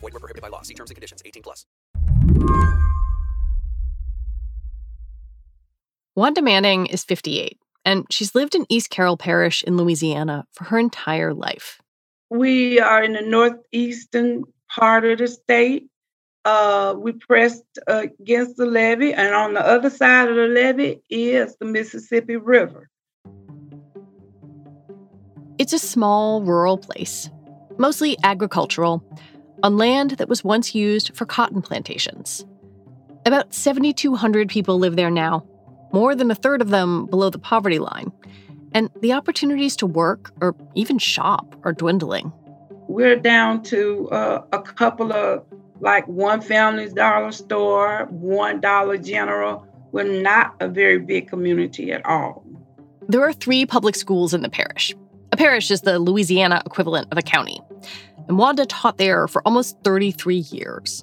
Void were prohibited by law. See terms and conditions. 18 plus. Wanda Manning is 58, and she's lived in East Carroll Parish in Louisiana for her entire life. We are in the northeastern part of the state. Uh, we pressed against the levee, and on the other side of the levee is the Mississippi River. It's a small rural place, mostly agricultural, on land that was once used for cotton plantations. About 7,200 people live there now, more than a third of them below the poverty line. And the opportunities to work or even shop are dwindling. We're down to uh, a couple of like one family's dollar store, one dollar general. We're not a very big community at all. There are three public schools in the parish. A parish is the Louisiana equivalent of a county. And Wanda taught there for almost 33 years.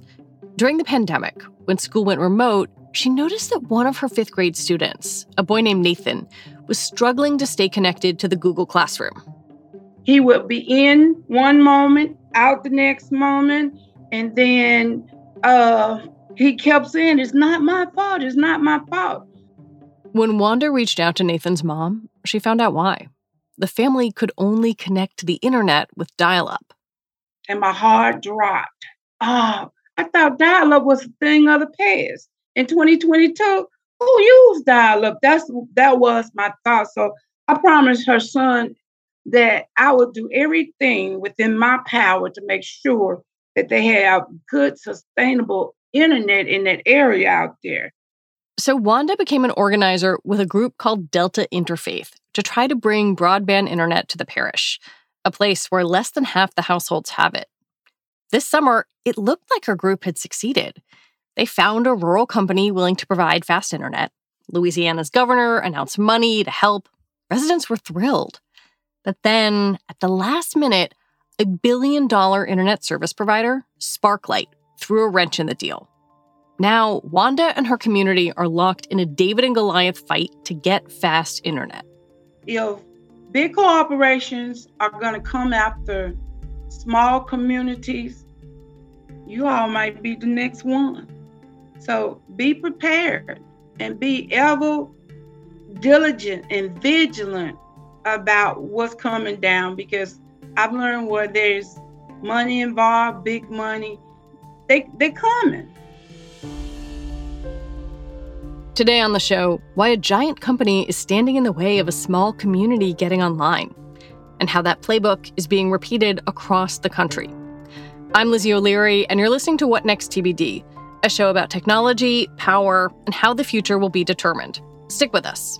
During the pandemic, when school went remote, she noticed that one of her fifth grade students, a boy named Nathan, was struggling to stay connected to the Google Classroom. He would be in one moment, out the next moment, and then uh, he kept saying, It's not my fault, it's not my fault. When Wanda reached out to Nathan's mom, she found out why. The family could only connect to the internet with dial up. And my heart dropped. Oh, I thought dial up was a thing of the past. In 2022, who used dial up? That's that was my thought. So I promised her son that I would do everything within my power to make sure that they have good, sustainable internet in that area out there. So Wanda became an organizer with a group called Delta Interfaith to try to bring broadband internet to the parish, a place where less than half the households have it. This summer, it looked like her group had succeeded. They found a rural company willing to provide fast internet. Louisiana's governor announced money to help. Residents were thrilled. But then, at the last minute, a billion dollar internet service provider, Sparklight, threw a wrench in the deal. Now, Wanda and her community are locked in a David and Goliath fight to get fast internet. If big corporations are going to come after small communities, you all might be the next one. So be prepared and be ever diligent and vigilant about what's coming down because I've learned where there's money involved, big money, they they're coming. Today on the show, why a giant company is standing in the way of a small community getting online, and how that playbook is being repeated across the country. I'm Lizzie O'Leary, and you're listening to What Next TBD, a show about technology, power, and how the future will be determined. Stick with us.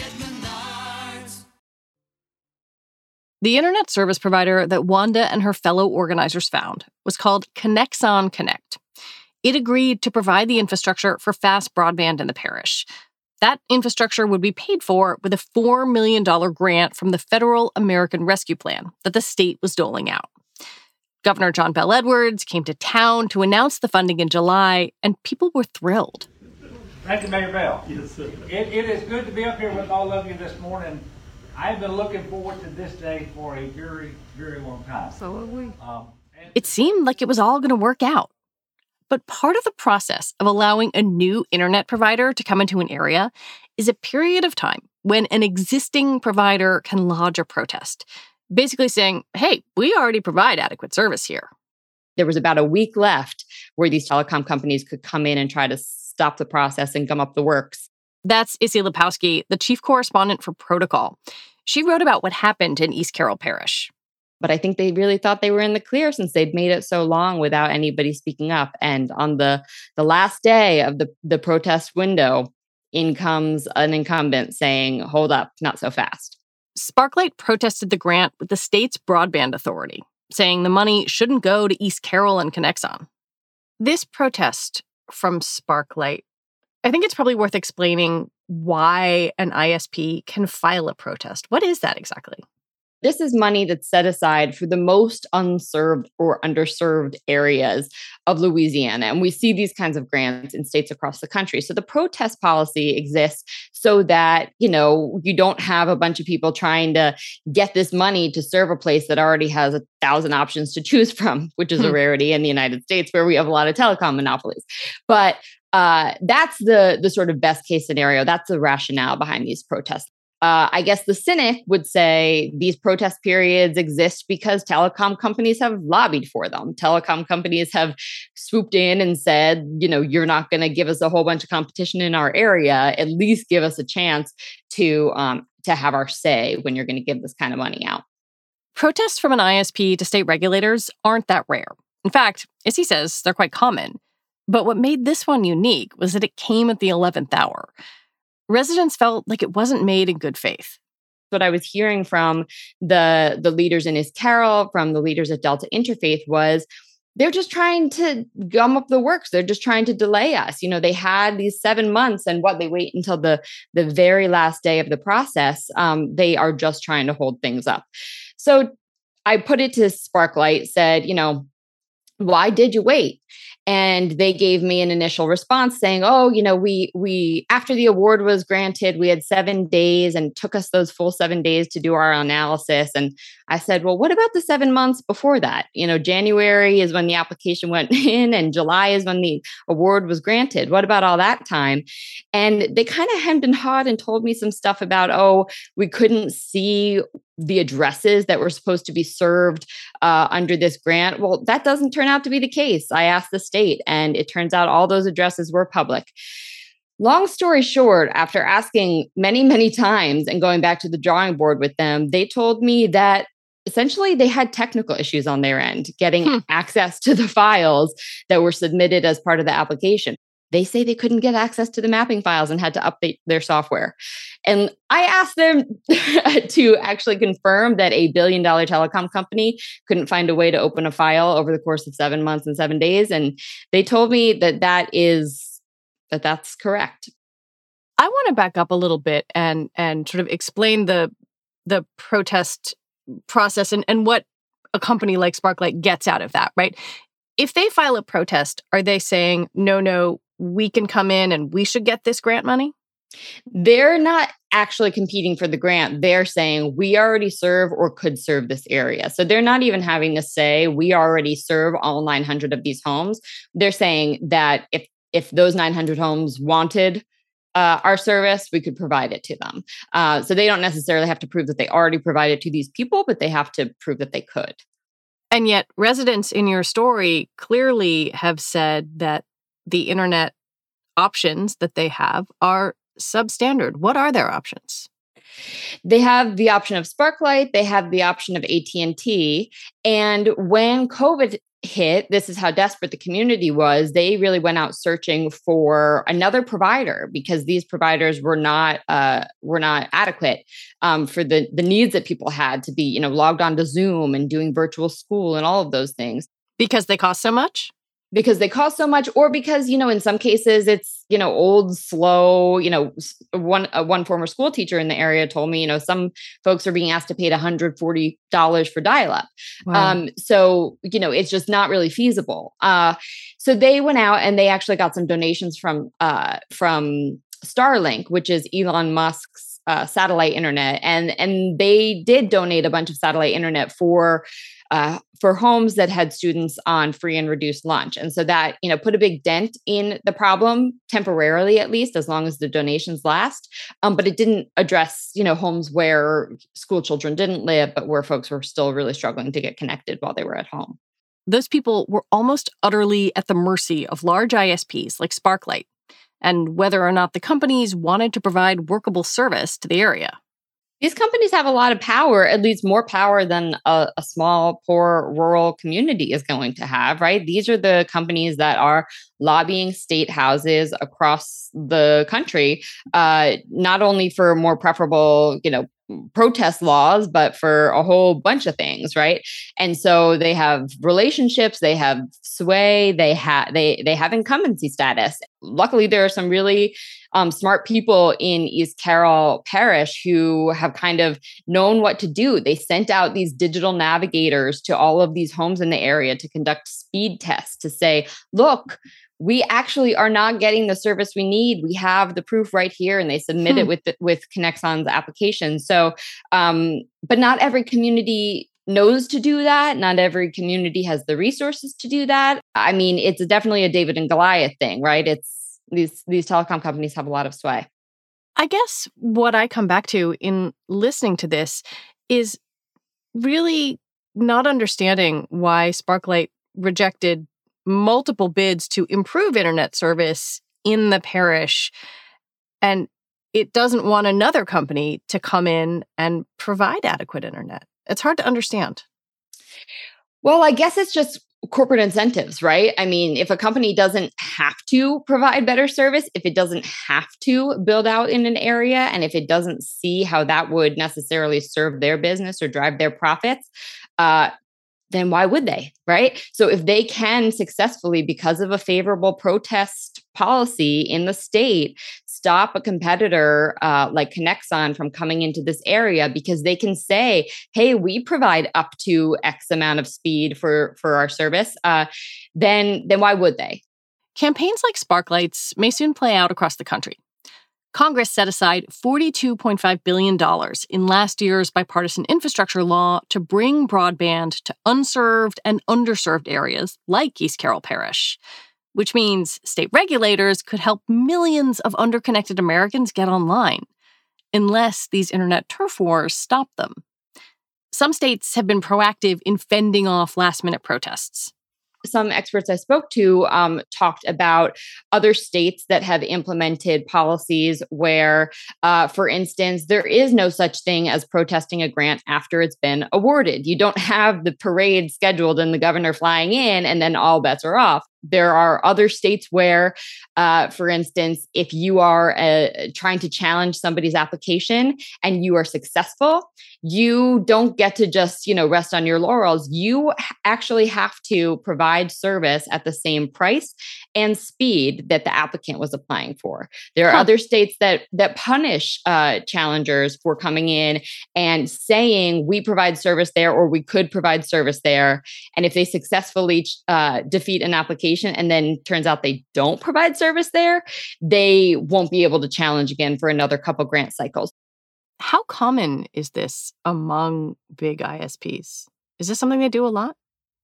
The internet service provider that Wanda and her fellow organizers found was called Conexon Connect. It agreed to provide the infrastructure for fast broadband in the parish. That infrastructure would be paid for with a $4 million grant from the Federal American Rescue Plan that the state was doling out. Governor John Bell Edwards came to town to announce the funding in July, and people were thrilled. Thank you, Mayor Bell. Yes, sir. It, it is good to be up here with all of you this morning. I've been looking forward to this day for a very, very long time. So are we. Um, and It seemed like it was all going to work out. But part of the process of allowing a new internet provider to come into an area is a period of time when an existing provider can lodge a protest, basically saying, hey, we already provide adequate service here. there was about a week left where these telecom companies could come in and try to stop the process and gum up the works. That's Issie Lapowsky, the chief correspondent for Protocol. She wrote about what happened in East Carroll Parish. But I think they really thought they were in the clear since they'd made it so long without anybody speaking up. And on the the last day of the, the protest window, in comes an incumbent saying, Hold up, not so fast. Sparklight protested the grant with the state's broadband authority, saying the money shouldn't go to East Carroll and Conexon. This protest from Sparklight, I think it's probably worth explaining why an ISP can file a protest. What is that exactly? This is money that's set aside for the most unserved or underserved areas of Louisiana. And we see these kinds of grants in states across the country. So the protest policy exists so that, you know, you don't have a bunch of people trying to get this money to serve a place that already has a thousand options to choose from, which is a Hmm. rarity in the United States where we have a lot of telecom monopolies. But uh, that's the the sort of best case scenario. That's the rationale behind these protests. Uh, I guess the cynic would say these protest periods exist because telecom companies have lobbied for them. Telecom companies have swooped in and said, you know, you're not going to give us a whole bunch of competition in our area. At least give us a chance to um, to have our say when you're going to give this kind of money out. Protests from an ISP to state regulators aren't that rare. In fact, Issie says they're quite common. But what made this one unique was that it came at the 11th hour. Residents felt like it wasn't made in good faith. what I was hearing from the the leaders in East Carroll, from the leaders at Delta Interfaith was they're just trying to gum up the works. They're just trying to delay us. You know, they had these seven months, and what they wait until the the very last day of the process. Um, they are just trying to hold things up. So I put it to Sparklight, said, you know, why did you wait? And they gave me an initial response saying oh you know we we after the award was granted we had 7 days and took us those full 7 days to do our analysis. And i said well what about the 7 months before that? You know january is when the application went in and july is when the award was granted. What about all that time? And they kind of hemmed and hawed and told me some stuff about oh we couldn't see the addresses that were supposed to be served uh, under this grant. Well, that doesn't turn out to be the case. I asked the state, and it turns out all those addresses were public. Long story short, after asking many, many times and going back to the drawing board with them, they told me that essentially they had technical issues on their end getting Hmm. access to the files that were submitted as part of the application. They say they couldn't get access to the mapping files and had to update their software. And I asked them to actually confirm that a billion dollar telecom company couldn't find a way to open a file over the course of seven months and seven days. And they told me that that is, that that's correct. I want to back up a little bit and and sort of explain the the protest process and, and what a company like Sparklight gets out of that, right? If they file a protest, are they saying, no, no, we can come in and we should get this grant money? They're not actually competing for the grant. They're saying we already serve or could serve this area. So they're not even having to say we already serve all 900 of these homes. They're saying that if if those 900 homes wanted uh, our service, we could provide it to them. Uh, so they don't necessarily have to prove that they already provide it to these people, but they have to prove that they could. And yet, residents in your story clearly have said that the internet options that they have are substandard. What are their options? They have the option of Sparklight, they have the option of AT&T, and when COVID hit, this is how desperate the community was. They really went out searching for another provider because these providers were not uh, were not adequate um, for the the needs that people had to be, you know, logged on to Zoom and doing virtual school and all of those things because they cost so much because they cost so much or because you know in some cases it's you know old slow you know one uh, one former school teacher in the area told me you know some folks are being asked to pay $140 for dial up wow. um so you know it's just not really feasible uh so they went out and they actually got some donations from uh from Starlink which is Elon Musk's uh, satellite internet and and they did donate a bunch of satellite internet for uh, for homes that had students on free and reduced lunch. And so that you know put a big dent in the problem temporarily at least as long as the donations last. Um, but it didn't address you know homes where school children didn't live but where folks were still really struggling to get connected while they were at home. Those people were almost utterly at the mercy of large isps like sparklight and whether or not the companies wanted to provide workable service to the area these companies have a lot of power, at least more power than a, a, small, poor, rural community is going to have, right? These are the companies that are lobbying state houses across the country, uh, not only for more preferable, you know, protest laws, but for a whole bunch of things, right? And so they have relationships, they have sway, they have they they have incumbency status. Luckily, there are some really um, smart people in East Carroll Parish who have kind of known what to do. They sent out these digital navigators to all of these homes in the area to conduct speed tests to say, look, we actually are not getting the service we need. We have the proof right here, and they submit hmm. it with the, with Conexon's application. So, um, but not every community knows to do that. Not every community has the resources to do that. I mean, it's definitely a David and Goliath thing, right? It's these these telecom companies have a lot of sway. I guess what I come back to in listening to this is really not understanding why Sparklight rejected multiple bids to improve internet service in the parish. And it doesn't want another company to come in and provide adequate internet. It's hard to understand. Well, I guess it's just corporate incentives, right? I mean, if a company doesn't have to provide better service, if it doesn't have to build out in an area, and if it doesn't see how that would necessarily serve their business or drive their profits, uh, then why would they? Right. So if they can successfully, because of a favorable protest policy in the state, stop a competitor uh, like Conexon from coming into this area because they can say, "Hey, we provide up to X amount of speed for for our service," uh, then then why would they? Campaigns like Sparklights may soon play out across the country. Congress set aside $42.5 billion in last year's bipartisan infrastructure law to bring broadband to unserved and underserved areas like East Carroll Parish, which means state regulators could help millions of underconnected Americans get online, unless these internet turf wars stop them. Some states have been proactive in fending off last minute protests some experts I spoke to um, talked about other states that have implemented policies where, uh, for instance, there is no such thing as protesting a grant after it's been awarded. You don't have the parade scheduled and the governor flying in, and then all bets are off there are other states where, uh, for instance, if you are uh, trying to challenge somebody's application and you are successful, you don't get to just you know rest on your laurels. You actually have to provide service at the same price and speed that the applicant was applying for. There are huh. other states that that punish uh, challengers for coming in and saying we provide service there or we could provide service there, and if they successfully uh, defeat an application and then turns out they don't provide service there, they won't be able to challenge again for another couple grant cycles. How common is this among big ISPs? Is this something they do a lot?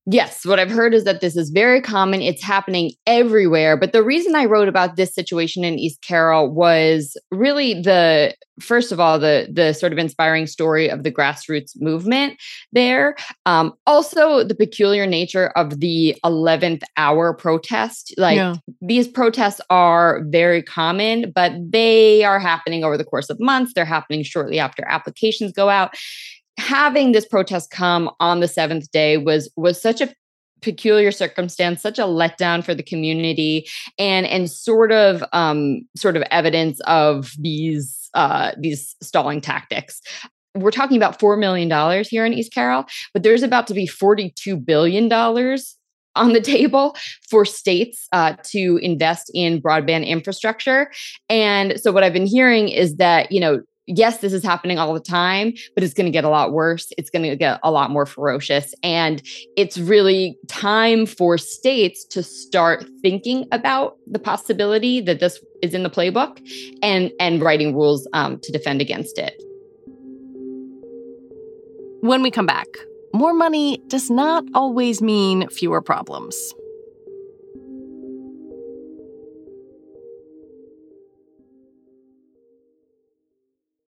Yes, what I've heard is that this is very common. It's happening everywhere. But the reason I wrote about this situation in East Carroll was really the first of all the the sort of inspiring story of the grassroots movement there. Um, also, the peculiar nature of the eleventh hour protest. Like Yeah. these protests are very common, but they are happening over the course of months. They're happening shortly after applications go out having this protest come on the seventh day was was such a peculiar circumstance such a letdown for the community and and sort of um sort of evidence of these uh these stalling tactics. We're talking about $4 million here in east carroll but there's about to be $42 billion on the table for states uh, to invest in broadband infrastructure. And so what i've been hearing is that you know yes, this is happening all the time, but it's going to get a lot worse. It's going to get a lot more ferocious. And it's really time for states to start thinking about the possibility that this is in the playbook and, and writing rules um, to defend against it. When we come back, more money does not always mean fewer problems.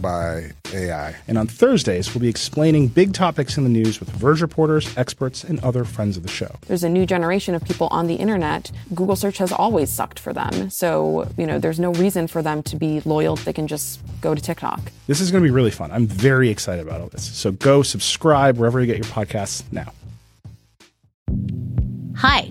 by AI. And on Thursdays, we'll be explaining big topics in the news with Verge reporters, experts, and other friends of the show. There's a new generation of people on the internet. Google search has always sucked for them. So, you know, there's no reason for them to be loyal. They can just go to TikTok. This is going to be really fun. I'm very excited about all this. So go subscribe wherever you get your podcasts now. Hi,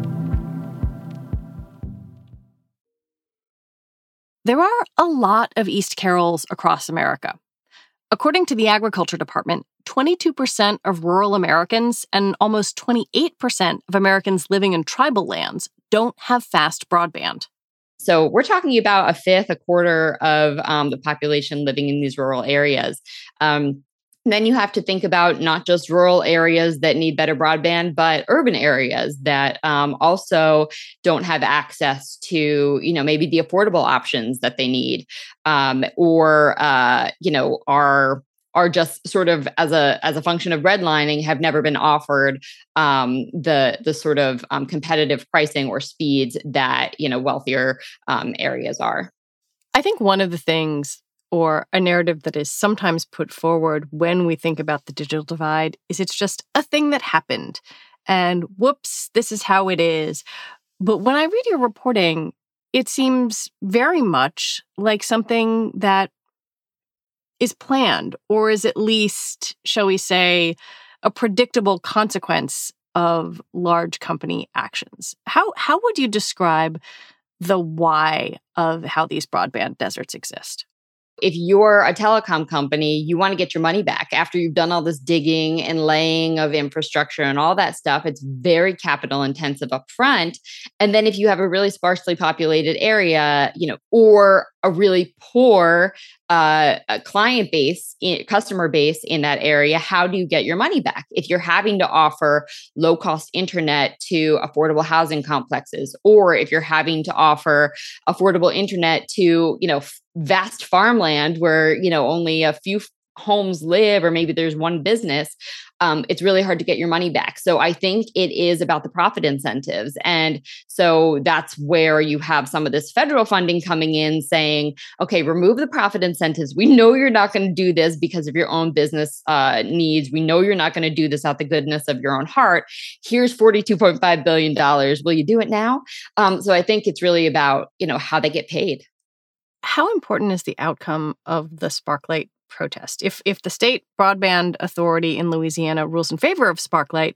There are a lot of East Carrolls across America. According to the Agriculture Department, 22% of rural Americans and almost 28% of Americans living in tribal lands don't have fast broadband. So we're talking about a fifth, a quarter of um, the population living in these rural areas. Um, then you have to think about not just rural areas that need better broadband, but urban areas that um, also don't have access to, you know, maybe the affordable options that they need, um, or uh, you know, are are just sort of as a as a function of redlining have never been offered um, the the sort of um, competitive pricing or speeds that you know wealthier um, areas are. I think one of the things or a narrative that is sometimes put forward when we think about the digital divide is it's just a thing that happened. And whoops this is how it is. But when i read your reporting it seems very much like something that is planned or is at least shall we say a predictable consequence of large company actions. How how would you describe the why of how these broadband deserts exist if you're a telecom company, you want to get your money back after you've done all this digging and laying of infrastructure and all that stuff. It's very capital intensive upfront. And then if you have a really sparsely populated area, you know, or a really poor uh, client base, customer base in that area, how do you get your money back? If you're having to offer low cost internet to affordable housing complexes, or if you're having to offer affordable internet to, you know, vast farmland where, you know, only a few homes live or maybe there's one business um, it's really hard to get your money back. So i think it is about the profit incentives. And so that's where you have some of this federal funding coming in saying okay remove the profit incentives. We know you're not going to do this because of your own business uh, needs. We know you're not going to do this out the goodness of your own heart. Here's 42.5 billion dollars. Will you do it now? Um, so i think it's really about you know how they get paid how important is the outcome of the Sparklight protest. If if the state broadband authority in Louisiana rules in favor of Sparklight,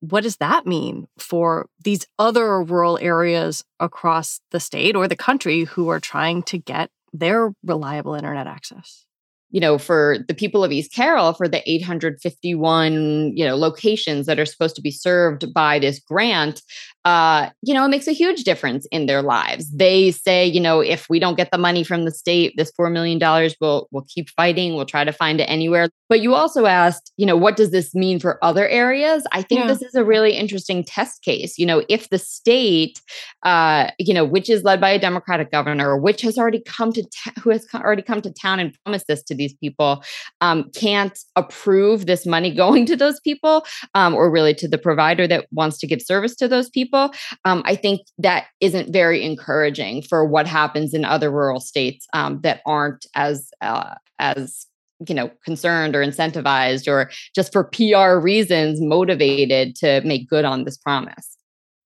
what does that mean for these other rural areas across the state or the country who are trying to get their reliable internet access? you know, for the people of East Carroll, for the 851, you know, locations that are supposed to be served by this grant, uh, you know, it makes a huge difference in their lives. They say, you know, if we don't get the money from the state, this $4 million, we'll, we'll keep fighting. We'll try to find it anywhere. But you also asked, you know, what does this mean for other areas? I think yeah. this is a really interesting test case. You know, if the state, uh, you know, which is led by a Democratic governor, which has already come to, ta- who has already come to town and promised this to these people, um, can't approve this money going to those people um, or really to the provider that wants to give service to those people people, um, I think that isn't very encouraging for what happens in other rural states um, that aren't as uh, as you know concerned or incentivized or just for PR reasons motivated to make good on this promise.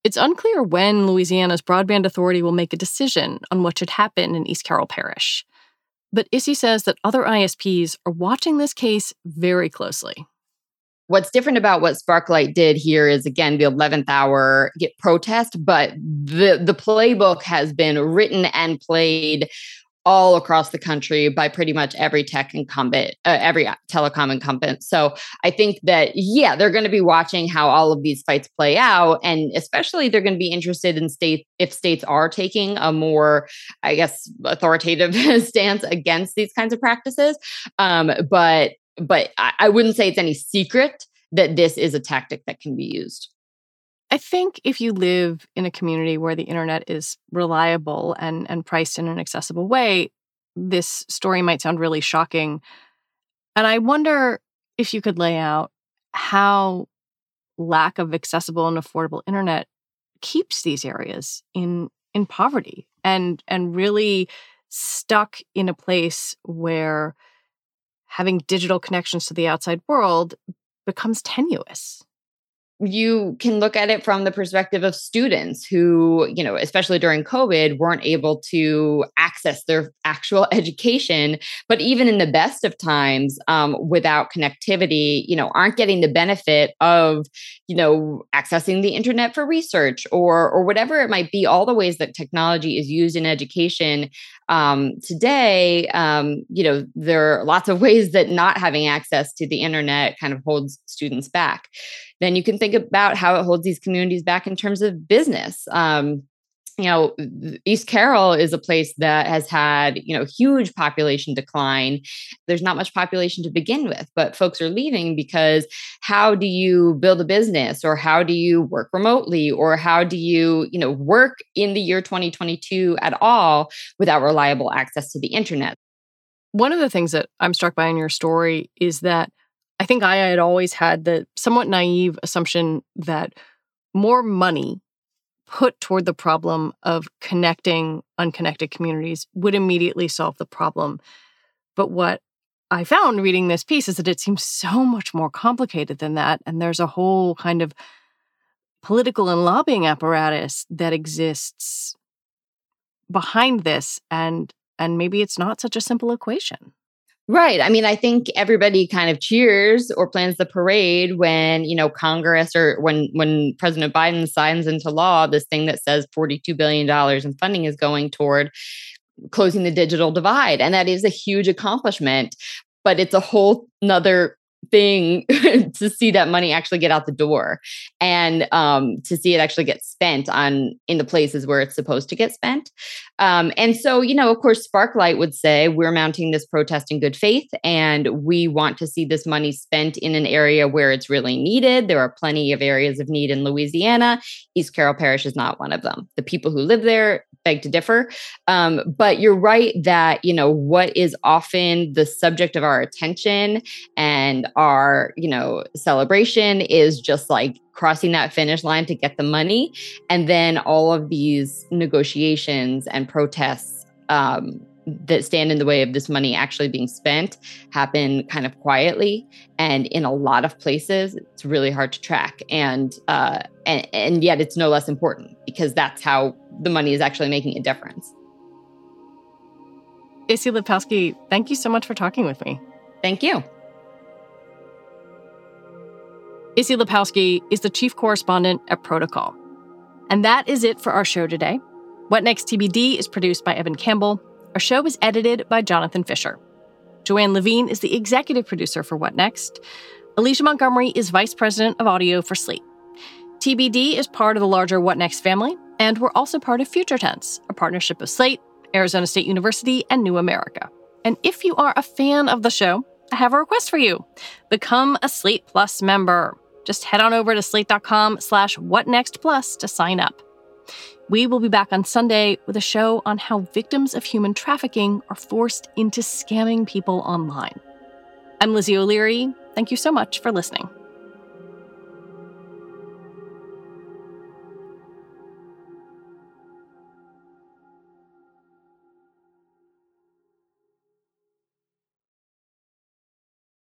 It's unclear when Louisiana's broadband authority will make a decision on what should happen in East Carroll Parish. But Issie says that other ISPs are watching this case very closely. What's different about what Sparklight did here is again the 11th hour get protest, but the the playbook has been written and played all across the country by pretty much every tech incumbent, uh, every telecom incumbent. So I think that, yeah, they're going to be watching how all of these fights play out. And especially they're going to be interested in state if states are taking a more, I guess, authoritative stance against these kinds of practices. Um, but but I, I wouldn't say it's any secret that this is a tactic that can be used. I think if you live in a community where the internet is reliable and, and priced in an accessible way, this story might sound really shocking. And I wonder if you could lay out how lack of accessible and affordable internet keeps these areas in in poverty and and really stuck in a place where having digital connections to the outside world becomes tenuous you can look at it from the perspective of students who, you know, especially during COVID, weren't able to access their actual education. But even in the best of times, um, without connectivity, you know, aren't getting the benefit of, you know, accessing the internet for research or or whatever it might be. All the ways that technology is used in education um, today, um, you know, there are lots of ways that not having access to the internet kind of holds students back. Then you can think about how it holds these communities back in terms of business. Um, you know east carroll is a place that has had you know huge population decline there's not much population to begin with but folks are leaving because how do you build a business or how do you work remotely or how do you you know work in the year 2022 at all without reliable access to the internet one of the things that i'm struck by in your story is that i think i had always had the somewhat naive assumption that more money put toward the problem of connecting unconnected communities would immediately solve the problem. But what I found reading this piece is that it seems so much more complicated than that. And there's a whole kind of political and lobbying apparatus that exists behind this. And and maybe it's not such a simple equation. Right. I mean, I think everybody kind of cheers or plans the parade when, you know, Congress or when when President Biden signs into law this thing that says 42 billion dollars in funding is going toward closing the digital divide. And that is a huge accomplishment, but it's a whole nother thing to see that money actually get out the door and um, to see it actually get spent on in the places where it's supposed to get spent. Um, and so you know of course sparklight would say we're mounting this protest in good faith and we want to see this money spent in an area where it's really needed. There are plenty of areas of need in louisiana. East carroll parish is not one of them. The people who live there beg to differ. Um, but you're right that you know what is often the subject of our attention and our you know celebration is just like crossing that finish line to get the money. And then all of these negotiations and protests um, that stand in the way of this money actually being spent happen kind of quietly and in a lot of places. It's really hard to track. And uh, and, and yet it's no less important because that's how the money is actually making a difference Issie Lapowsky, thank you so much for talking with me. Thank you. Issie Lapowsky is the chief correspondent at Protocol. And that is it for our show today. What Next TBD is produced by Evan Campbell. Our show is edited by Jonathan Fisher. Joanne Levine is the executive producer for What Next. Alicia Montgomery is vice president of audio for Slate. TBD is part of the larger What Next family, and we're also part of Future Tense, a partnership of Slate, Arizona State University, and New America. And if you are a fan of the show, I have a request for you. Become a Slate Plus member. Just head on over to slate.com slash whatnextplus to sign up. We will be back on Sunday with a show on how victims of human trafficking are forced into scamming people online. I'm Lizzie O'Leary. Thank you so much for listening.